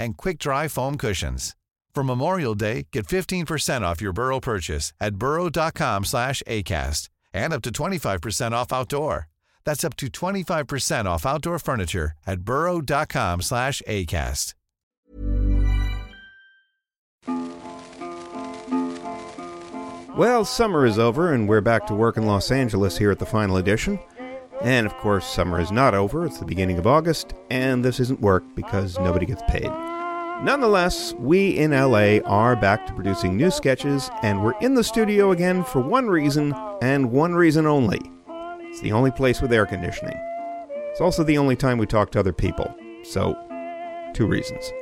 and quick-dry foam cushions. For Memorial Day, get 15% off your Burrow purchase at burrow.com slash ACAST and up to 25% off outdoor. That's up to 25% off outdoor furniture at burrow.com slash ACAST. Well, summer is over and we're back to work in Los Angeles here at the final edition. And of course, summer is not over. It's the beginning of August, and this isn't work because nobody gets paid. Nonetheless, we in LA are back to producing new sketches, and we're in the studio again for one reason, and one reason only. It's the only place with air conditioning. It's also the only time we talk to other people. So, two reasons.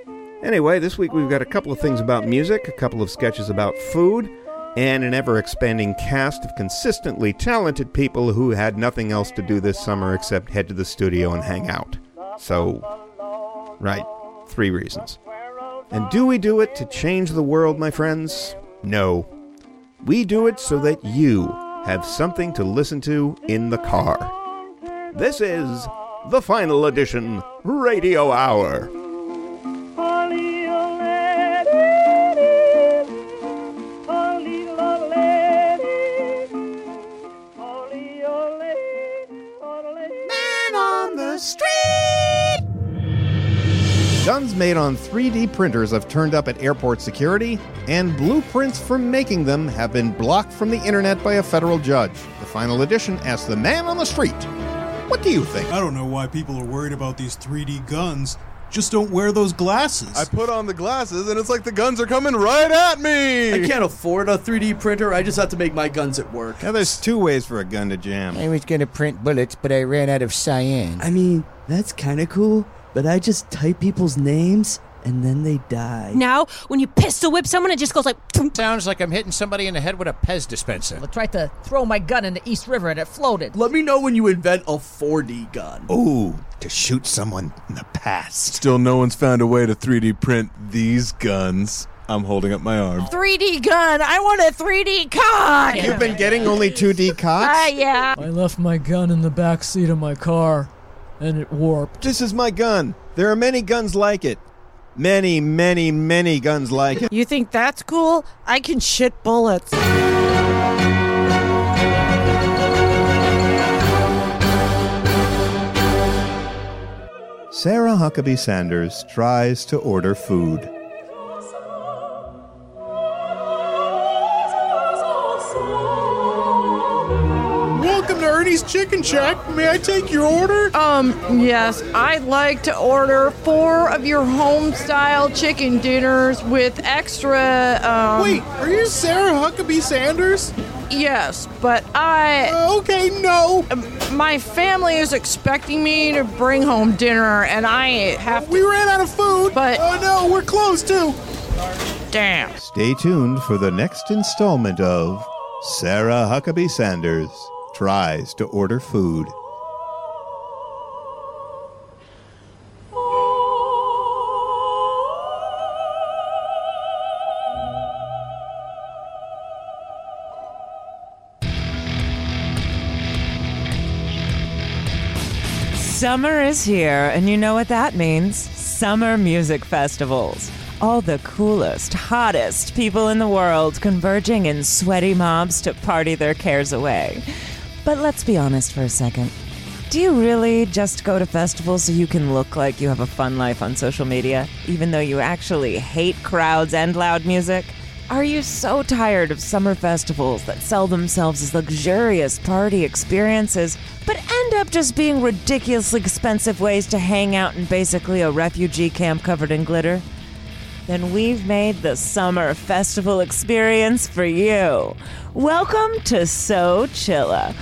Anyway, this week we've got a couple of things about music, a couple of sketches about food, and an ever expanding cast of consistently talented people who had nothing else to do this summer except head to the studio and hang out. So, right, three reasons. And do we do it to change the world, my friends? No. We do it so that you have something to listen to in the car. This is the final edition Radio Hour. Made on 3D printers have turned up at airport security, and blueprints for making them have been blocked from the internet by a federal judge. The final edition asks the man on the street, What do you think? I don't know why people are worried about these 3D guns. Just don't wear those glasses. I put on the glasses and it's like the guns are coming right at me. I can't afford a 3D printer. I just have to make my guns at work. Now, there's two ways for a gun to jam. I was gonna print bullets, but I ran out of cyan. I mean, that's kind of cool, but I just type people's names and then they die. Now, when you pistol whip someone, it just goes like. Sounds like I'm hitting somebody in the head with a Pez dispenser. I tried to throw my gun in the East River and it floated. Let me know when you invent a 4D gun. Ooh, to shoot someone in the past. Still, no one's found a way to 3D print these guns. I'm holding up my arm. 3D gun! I want a 3D car! You've been getting only 2D cocks? Ah, yeah. I left my gun in the back seat of my car, and it warped. This is my gun. There are many guns like it. Many, many, many guns like it. You think that's cool? I can shit bullets. Sarah Huckabee Sanders tries to order food. Welcome to Ernie's Chicken Shack. May I take your order? Um, yes, I'd like to order four of your home style chicken dinners with extra, um. Wait, are you Sarah Huckabee Sanders? Yes, but I. Uh, okay, no. My family is expecting me to bring home dinner, and I have to. We ran out of food. But. Oh no, we're closed too. Damn. Stay tuned for the next installment of Sarah Huckabee Sanders tries to order food. Summer is here, and you know what that means summer music festivals. All the coolest, hottest people in the world converging in sweaty mobs to party their cares away. But let's be honest for a second. Do you really just go to festivals so you can look like you have a fun life on social media, even though you actually hate crowds and loud music? Are you so tired of summer festivals that sell themselves as luxurious party experiences, but end up just being ridiculously expensive ways to hang out in basically a refugee camp covered in glitter? Then we've made the summer festival experience for you. Welcome to Sochilla.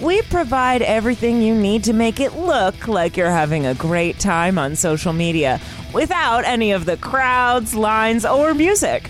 We provide everything you need to make it look like you're having a great time on social media without any of the crowds, lines, or music.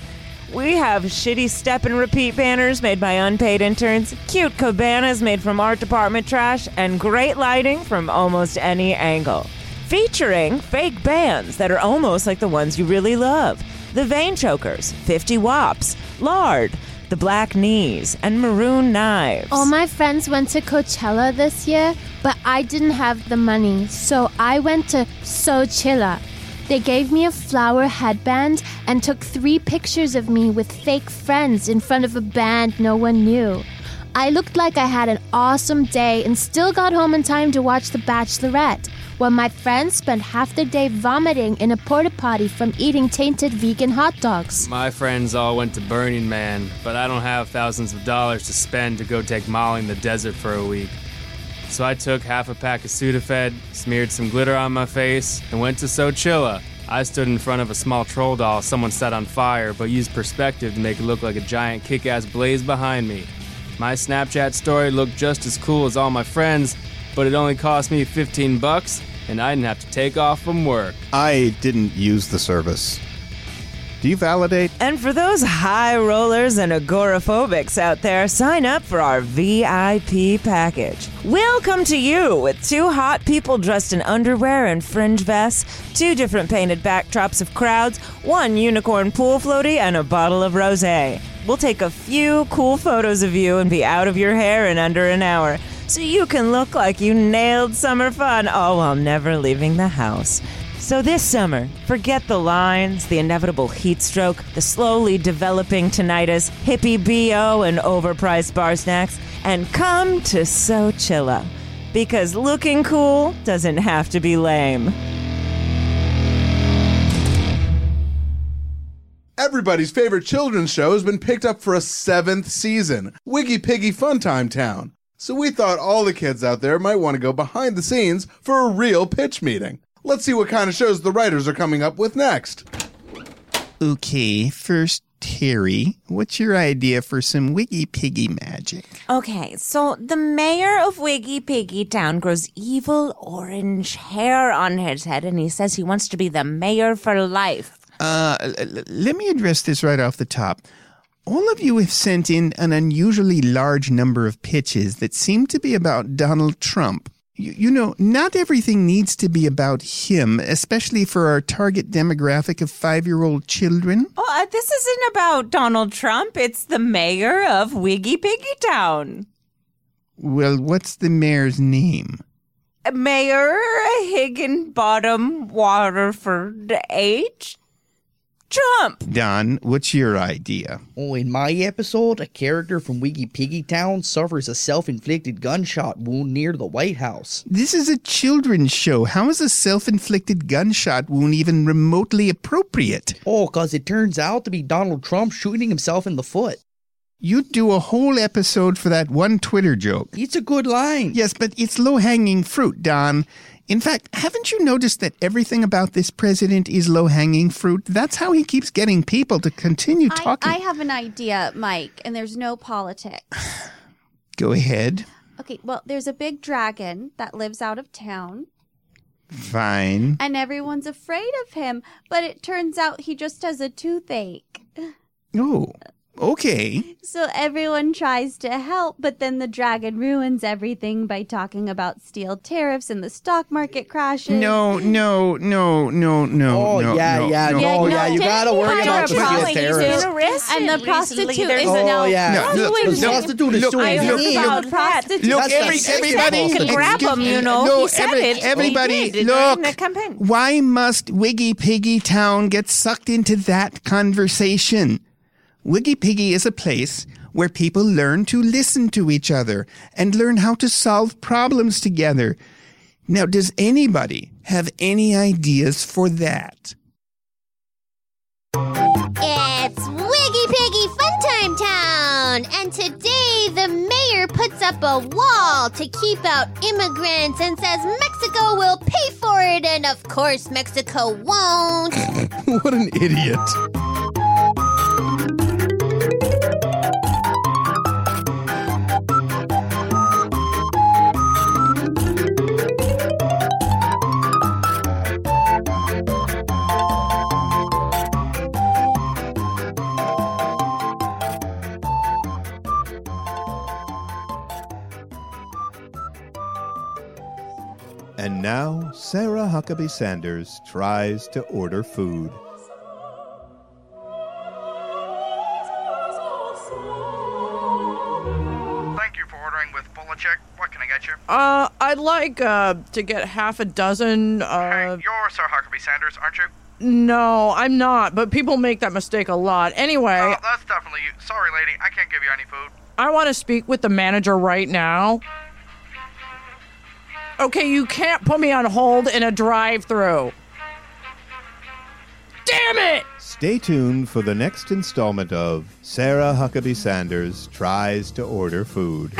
We have shitty step and repeat banners made by unpaid interns, cute cabanas made from art department trash, and great lighting from almost any angle. Featuring fake bands that are almost like the ones you really love The Vein Chokers, 50 Wops, Lard, The Black Knees, and Maroon Knives. All my friends went to Coachella this year, but I didn't have the money, so I went to Sochilla. They gave me a flower headband and took three pictures of me with fake friends in front of a band no one knew. I looked like I had an awesome day and still got home in time to watch The Bachelorette, while my friends spent half the day vomiting in a porta potty from eating tainted vegan hot dogs. My friends all went to Burning Man, but I don't have thousands of dollars to spend to go take Molly in the desert for a week. So I took half a pack of Sudafed, smeared some glitter on my face, and went to Sochilla. I stood in front of a small troll doll someone set on fire, but used perspective to make it look like a giant kick ass blaze behind me. My Snapchat story looked just as cool as all my friends, but it only cost me 15 bucks, and I didn't have to take off from work. I didn't use the service. Do you validate? And for those high rollers and agoraphobics out there, sign up for our VIP package. We'll come to you with two hot people dressed in underwear and fringe vests, two different painted backdrops of crowds, one unicorn pool floaty, and a bottle of rose. We'll take a few cool photos of you and be out of your hair in under an hour so you can look like you nailed summer fun all while never leaving the house. So this summer, forget the lines, the inevitable heat stroke, the slowly developing tinnitus, hippie BO, and overpriced bar snacks, and come to Sochilla. Because looking cool doesn't have to be lame. Everybody's favorite children's show has been picked up for a seventh season, Wiggy Piggy Funtime Town. So we thought all the kids out there might want to go behind the scenes for a real pitch meeting. Let's see what kind of shows the writers are coming up with next. Okay, first, Terry, what's your idea for some Wiggy Piggy magic? Okay, so the mayor of Wiggy Piggy Town grows evil orange hair on his head, and he says he wants to be the mayor for life. Uh, let me address this right off the top. All of you have sent in an unusually large number of pitches that seem to be about Donald Trump. You, you know, not everything needs to be about him, especially for our target demographic of five year old children. Oh, uh, this isn't about Donald Trump. It's the mayor of Wiggy Piggy Town. Well, what's the mayor's name? Mayor Higginbottom Waterford H. Trump. Don, what's your idea? Oh, in my episode, a character from Wiggy Piggy Town suffers a self inflicted gunshot wound near the White House. This is a children's show. How is a self inflicted gunshot wound even remotely appropriate? Oh, because it turns out to be Donald Trump shooting himself in the foot. You'd do a whole episode for that one Twitter joke. It's a good line. Yes, but it's low hanging fruit, Don. In fact, haven't you noticed that everything about this president is low hanging fruit? That's how he keeps getting people to continue I, talking. I have an idea, Mike, and there's no politics. Go ahead. Okay, well, there's a big dragon that lives out of town, Fine. and everyone's afraid of him, but it turns out he just has a toothache. Oh, okay. So everyone tries to help, but then the dragon ruins everything by talking about steel tariffs and the stock market crashes. No, no, no, no, no. Oh, no, yeah, no, yeah, no. no, yeah, you gotta worry about the steel tariffs. And the prostitute is Oh, now yeah. No, look, Wait a look, prostitute is look, suing I look, about look, prostitutes. Look, every, everybody, symbol. can grab him, you know. No, He said every- it. He everybody, did look. the campaign. Why must Wiggy Piggy Town get sucked into that conversation? Wiggy Piggy is a place where people learn to listen to each other and learn how to solve problems together. Now, does anybody have any ideas for that? It's Wiggy Piggy 3D Funtime Town! And today the mayor puts up a wall to keep out immigrants and says Mexico will pay for it, and of course, Mexico won't. what an idiot. And now, Sarah Huckabee Sanders tries to order food. Thank you for ordering with Bulacek. What can I get you? Uh, I'd like uh to get half a dozen. Uh, You're Sarah Huckabee Sanders, aren't you? no, I'm not. But people make that mistake a lot. Anyway, Oh, that's definitely you. Sorry, lady. I can't give you any food. I want to speak with the manager right now. Okay, you can't put me on hold in a drive-through. Damn it! Stay tuned for the next installment of Sarah Huckabee Sanders Tries to Order Food.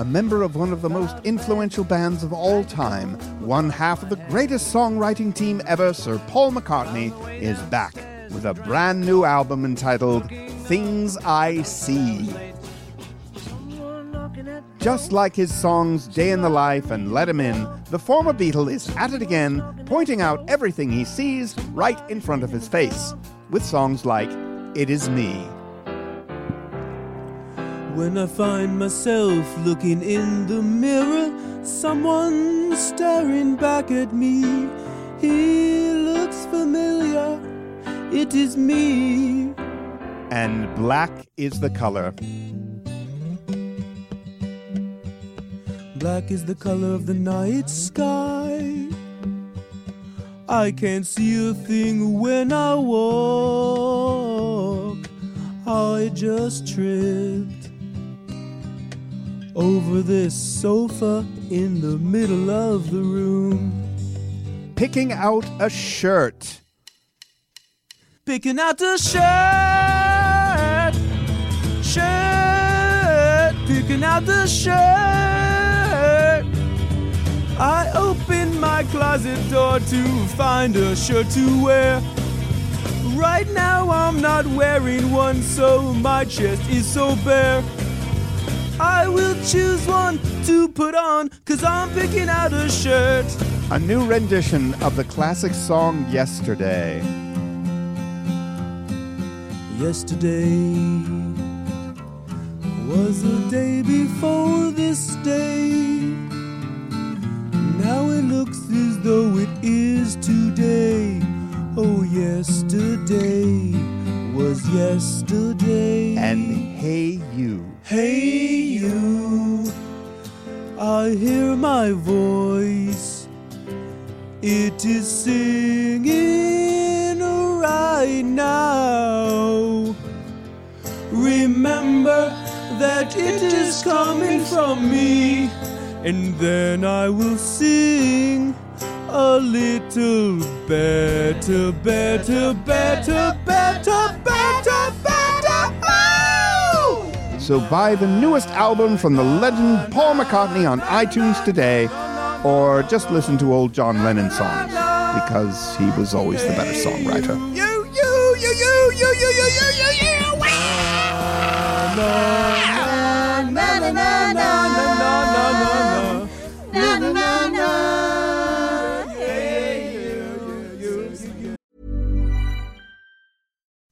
A member of one of the most influential bands of all time, one half of the greatest songwriting team ever, Sir Paul McCartney, is back with a brand new album entitled Things I See. Just like his songs Day in the Life and Let Him In, the former Beatle is at it again, pointing out everything he sees right in front of his face, with songs like It Is Me. When I find myself looking in the mirror, someone staring back at me. He looks familiar, it is me. And black is the color. Black is the color of the night sky. I can't see a thing when I walk. I just tripped over this sofa in the middle of the room. Picking out a shirt. Picking out a shirt, shirt, picking out the shirt. I opened my closet door to find a shirt to wear. Right now I'm not wearing one, so my chest is so bare. I will choose one to put on, cause I'm picking out a shirt. A new rendition of the classic song Yesterday. Yesterday was the day before this day. Now it looks as though it is today. Oh, yesterday was yesterday. And hey, you. Hey, you. I hear my voice. It is singing right now. Remember that it is coming from me, and then I will sing a little better, better, better, better, better, So buy the newest album from the legend Paul McCartney on iTunes today, or just listen to old John Lennon songs, because he was always the better songwriter. You, you, you, you, you, you, you, you, you, you. Na, na, na, na, na, na, na,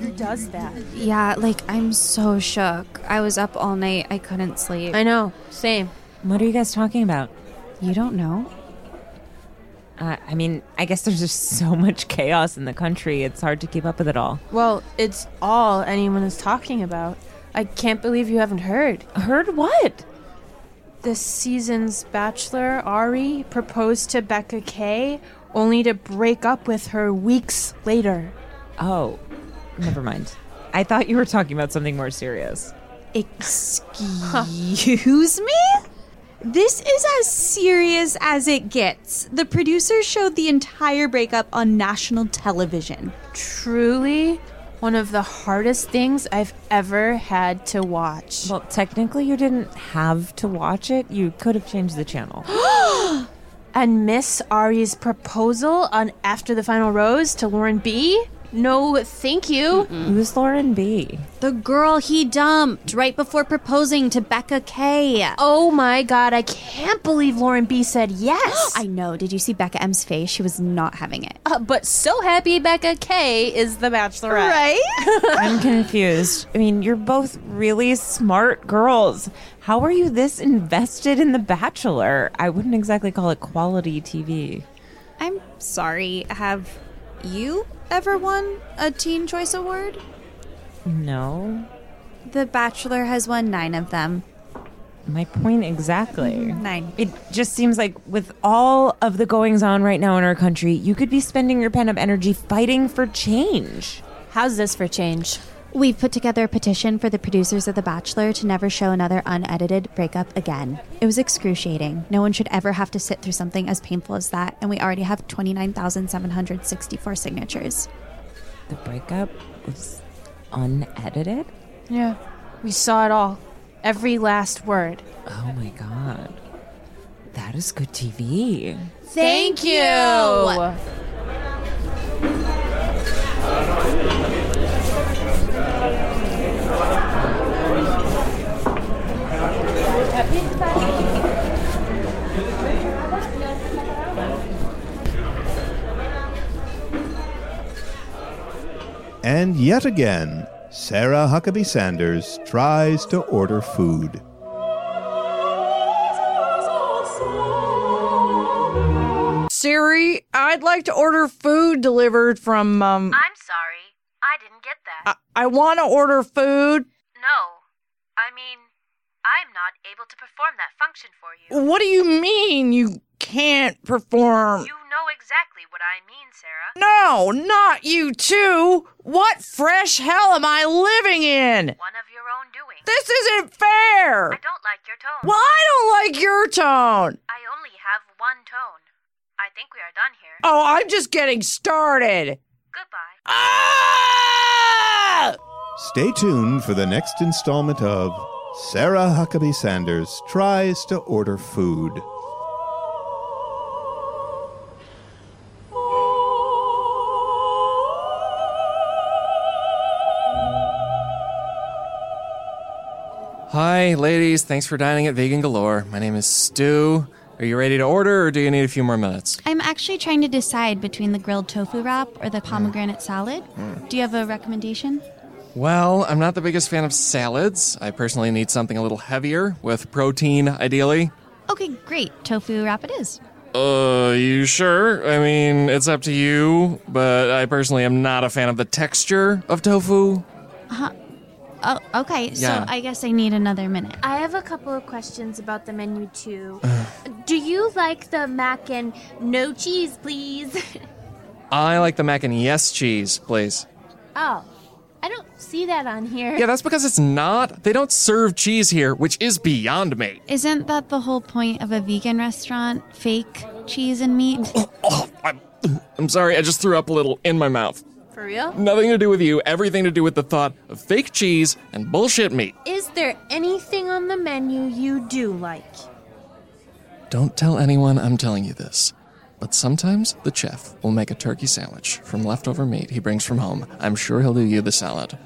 Who does that? Yeah, like I'm so shook. I was up all night. I couldn't sleep. I know. Same. What are you guys talking about? You don't know? Uh, I mean, I guess there's just so much chaos in the country. It's hard to keep up with it all. Well, it's all anyone is talking about. I can't believe you haven't heard. Heard what? This season's Bachelor, Ari, proposed to Becca K, only to break up with her weeks later. Oh, never mind. I thought you were talking about something more serious. Excuse me? This is as serious as it gets. The producers showed the entire breakup on national television. Truly one of the hardest things I've ever had to watch. Well, technically, you didn't have to watch it. You could have changed the channel. and miss Ari's proposal on After the Final Rose to Lauren B? No, thank you. Who's Lauren B? The girl he dumped right before proposing to Becca K. Oh my god, I can't believe Lauren B said yes. I know. Did you see Becca M's face? She was not having it. Uh, but so happy Becca K is the bachelorette. Right? I'm confused. I mean, you're both really smart girls. How are you this invested in The Bachelor? I wouldn't exactly call it quality TV. I'm sorry. Have you ever won a Teen Choice Award? No. The Bachelor has won nine of them. My point exactly. Mm, nine. It just seems like with all of the goings on right now in our country, you could be spending your pent up energy fighting for change. How's this for change? We've put together a petition for the producers of The Bachelor to never show another unedited breakup again. It was excruciating. No one should ever have to sit through something as painful as that, and we already have 29,764 signatures. The breakup was unedited? Yeah. We saw it all. Every last word. Oh my god. That is good TV. Thank you. And yet again, Sarah Huckabee Sanders tries to order food. Siri, I'd like to order food delivered from, um. I'm sorry. I didn't get that. I, I want to order food. No. I mean, I'm not able to perform that function for you. What do you mean you can't perform? You know exactly what I mean, Sarah. No, not you too. What fresh hell am I living in? One of your own doing. This isn't fair. I don't like your tone. Well, I don't like your tone. I only have one tone. I think we are done here. Oh, I'm just getting started. Goodbye. Ah! Stay tuned for the next installment of Sarah Huckabee Sanders Tries to Order Food. Hi, ladies. Thanks for dining at Vegan Galore. My name is Stu. Are you ready to order, or do you need a few more minutes? I'm actually trying to decide between the grilled tofu wrap or the pomegranate salad. Do you have a recommendation? Well, I'm not the biggest fan of salads. I personally need something a little heavier, with protein, ideally. Okay, great. Tofu wrap it is. Uh, you sure? I mean, it's up to you, but I personally am not a fan of the texture of tofu. Huh. Oh, okay. Yeah. So I guess I need another minute. I have a couple of questions about the menu too. Uh. Do you like the mac and no cheese, please? I like the mac and yes cheese, please. oh, I don't see that on here. Yeah, that's because it's not. They don't serve cheese here, which is beyond me. Isn't that the whole point of a vegan restaurant? Fake cheese and meat? Oh, oh, I'm. I'm sorry, I just threw up a little in my mouth. For real? Nothing to do with you, everything to do with the thought of fake cheese and bullshit meat. Is there anything on the menu you do like? Don't tell anyone I'm telling you this. But sometimes the chef will make a turkey sandwich from leftover meat he brings from home. I'm sure he'll do you the salad.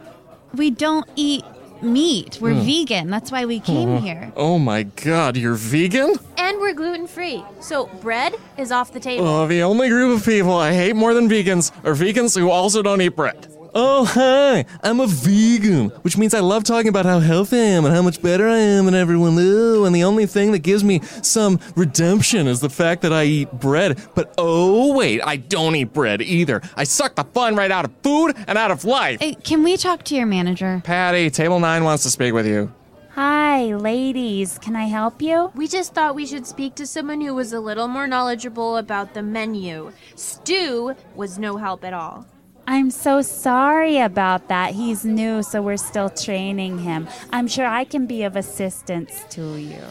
We don't eat meat. We're Hmm. vegan. That's why we came Oh. here. Oh my god, you're vegan? And we're gluten free, so bread is off the table. Oh, the only group of people I hate more than vegans are vegans who also don't eat bread. Oh, hi, I'm a vegan, which means I love talking about how healthy I am and how much better I am than everyone. Ooh, and the only thing that gives me some redemption is the fact that I eat bread. But oh, wait, I don't eat bread either. I suck the fun right out of food and out of life. Hey, can we talk to your manager? Patty, table nine wants to speak with you. Hi, ladies. Can I help you? We just thought we should speak to someone who was a little more knowledgeable about the menu. Stu was no help at all. I'm so sorry about that. He's new, so we're still training him. I'm sure I can be of assistance to you.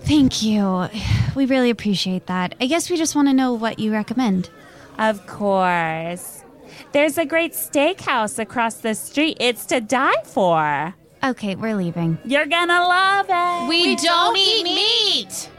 Thank you. We really appreciate that. I guess we just want to know what you recommend. Of course. There's a great steakhouse across the street. It's to die for. Okay, we're leaving. You're gonna love it. We, don't, eat meat.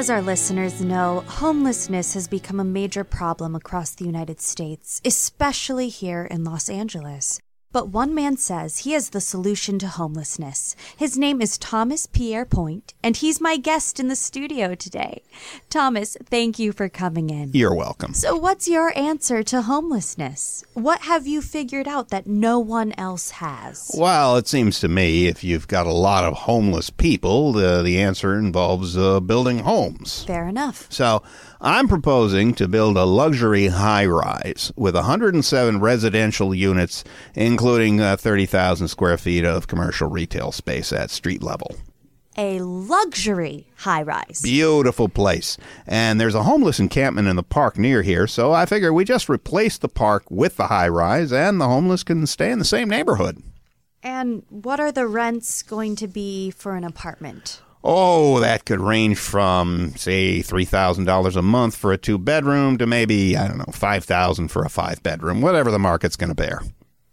As our listeners know, homelessness has become a major problem across the United States, especially here in Los Angeles. But one man says he has the solution to homelessness. His name is Thomas Pierre Point, and he's my guest in the studio today. Thomas, thank you for coming in. You're welcome. So, what's your answer to homelessness? What have you figured out that no one else has? Well, it seems to me if you've got a lot of homeless people, the, the answer involves uh, building homes. Fair enough. So I'm proposing to build a luxury high rise with 107 residential units, including uh, 30,000 square feet of commercial retail space at street level. A luxury high rise. Beautiful place. And there's a homeless encampment in the park near here, so I figure we just replace the park with the high rise and the homeless can stay in the same neighborhood. And what are the rents going to be for an apartment? Oh, that could range from say three thousand dollars a month for a two bedroom to maybe I don't know five thousand for a five bedroom, whatever the market's going to bear.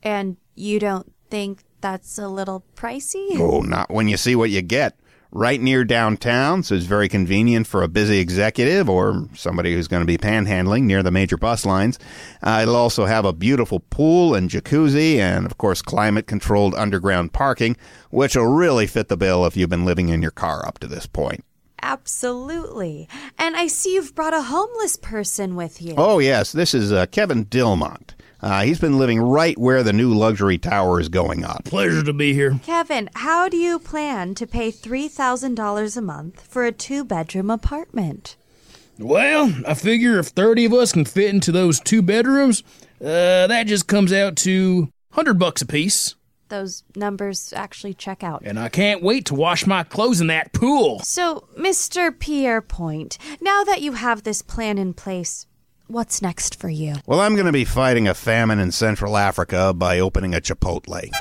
And you don't think that's a little pricey? Oh, not when you see what you get. Right near downtown, so it's very convenient for a busy executive or somebody who's going to be panhandling near the major bus lines. Uh, it'll also have a beautiful pool and jacuzzi, and of course, climate controlled underground parking, which will really fit the bill if you've been living in your car up to this point. Absolutely. And I see you've brought a homeless person with you. Oh, yes. This is uh, Kevin Dilmont. Uh, he's been living right where the new luxury tower is going up. Pleasure to be here. Kevin, how do you plan to pay $3,000 a month for a two bedroom apartment? Well, I figure if 30 of us can fit into those two bedrooms, uh, that just comes out to 100 bucks a piece. Those numbers actually check out. And I can't wait to wash my clothes in that pool. So, Mr. Pierre Point, now that you have this plan in place, what's next for you? Well, I'm going to be fighting a famine in Central Africa by opening a Chipotle.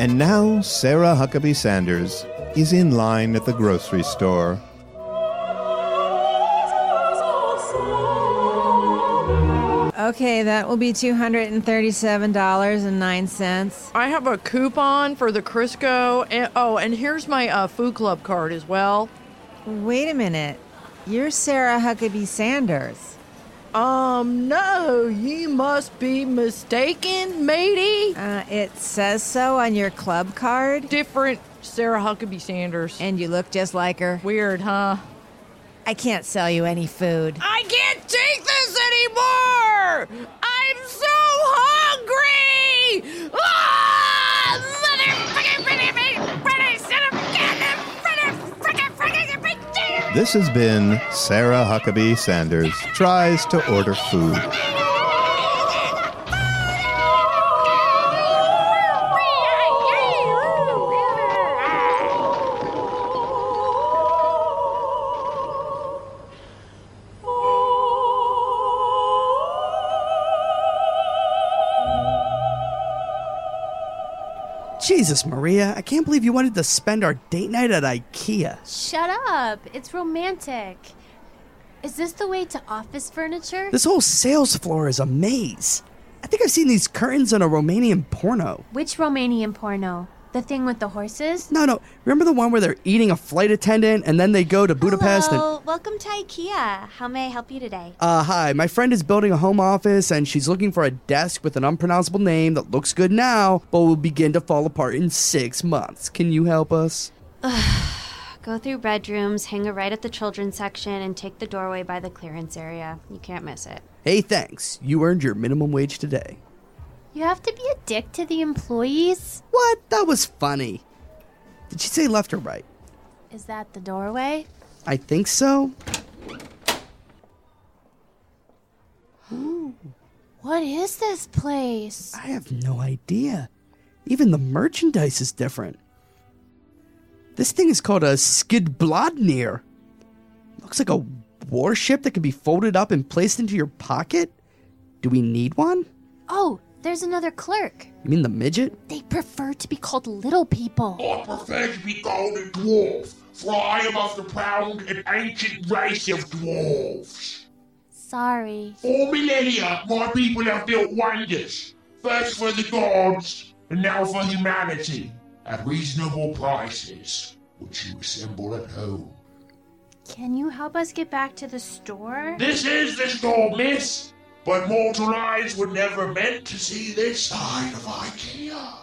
And now Sarah Huckabee Sanders is in line at the grocery store. Okay, that will be $237.09. I have a coupon for the Crisco. And, oh, and here's my uh, food club card as well. Wait a minute. You're Sarah Huckabee Sanders. Um, no, you must be mistaken, matey. Uh, it says so on your club card. Different Sarah Huckabee Sanders. And you look just like her. Weird, huh? I can't sell you any food. I can't take this anymore! I'm so hungry! Ah, this has been Sarah Huckabee Sanders Tries to Order Food. Jesus, Maria, I can't believe you wanted to spend our date night at IKEA. Shut up. It's romantic. Is this the way to office furniture? This whole sales floor is a maze. I think I've seen these curtains on a Romanian porno. Which Romanian porno? The thing with the horses? No, no. Remember the one where they're eating a flight attendant and then they go to Budapest and. Hello, welcome to IKEA. How may I help you today? Uh, hi, my friend is building a home office and she's looking for a desk with an unpronounceable name that looks good now, but will begin to fall apart in six months. Can you help us? Go through bedrooms, hang a right at the children's section, and take the doorway by the clearance area. You can't miss it. Hey, thanks. You earned your minimum wage today. You have to be a dick to the employees? What? That was funny. Did she say left or right? Is that the doorway? I think so. Ooh, What is this place? I have no idea. Even the merchandise is different. This thing is called a Skidbladnir. Looks like a warship that can be folded up and placed into your pocket. Do we need one? Oh, there's another clerk. You mean the midget? They prefer to be called little people. I prefer to be called a dwarf, for I am of the proud and ancient race of dwarves. Sorry. For millennia, my people have built wonders, first for the gods, and now for humanity, at reasonable prices, which you assemble at home. Can you help us get back to the store? This is the store, miss, but mortal eyes were never meant to see this side of IKEA.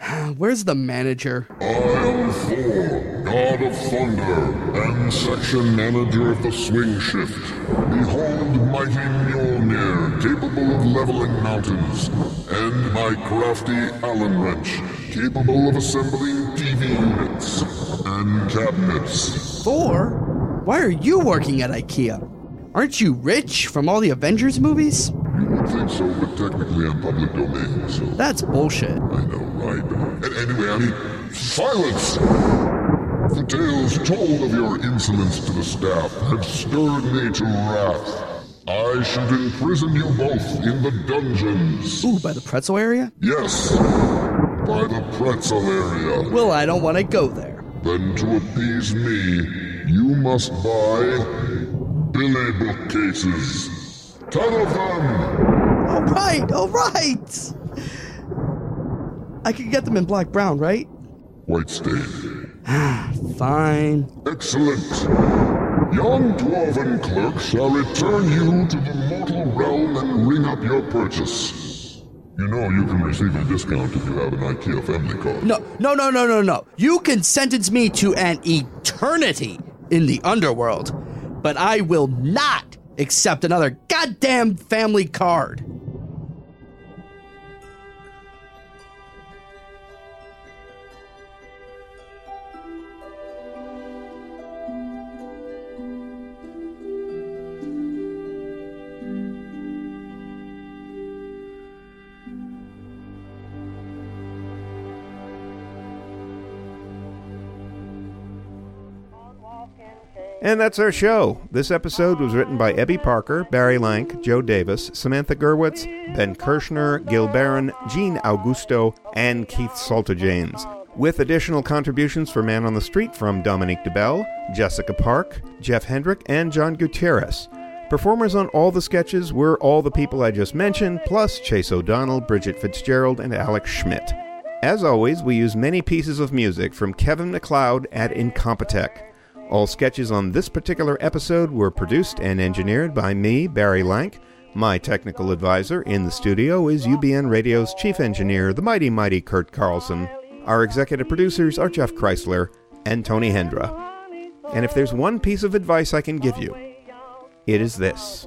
Ah, where's the manager? I am Thor, God of Thunder, and section manager of the swing shift. Behold mighty Mjolnir, capable of leveling mountains, and my crafty Allen wrench, capable of assembling TV units and cabinets. Thor? Why are you working at IKEA? Aren't you rich from all the Avengers movies? You would think so, but technically I'm public domain, so. That's bullshit. I know, right? And anyway, I mean, silence! The tales told of your insolence to the staff have stirred me to wrath. I should imprison you both in the dungeons. Ooh, by the pretzel area? Yes, by the pretzel area. Well, I don't want to go there. Then to appease me, you must buy Billy bookcases. Ten of them! All right, all right. I could get them in black brown, right? White stain. Fine. Excellent. Yon dwarven clerk shall return you to the mortal realm and ring up your purchase. You know you can receive a discount if you have an IKEA family card. No, no, no, no, no, no. You can sentence me to an eternity in the underworld, but I will not accept another goddamn family card. And that's our show. This episode was written by Ebby Parker, Barry Lank, Joe Davis, Samantha Gerwitz, Ben Kirshner, Gil Barron, Gene Augusto, and Keith Saltajanes, with additional contributions for Man on the Street from Dominique DeBell, Jessica Park, Jeff Hendrick, and John Gutierrez. Performers on all the sketches were all the people I just mentioned, plus Chase O'Donnell, Bridget Fitzgerald, and Alex Schmidt. As always, we use many pieces of music from Kevin MacLeod at Incompetech. All sketches on this particular episode were produced and engineered by me, Barry Lank. My technical advisor in the studio is UBN Radio's chief engineer, the mighty, mighty Kurt Carlson. Our executive producers are Jeff Chrysler and Tony Hendra. And if there's one piece of advice I can give you, it is this.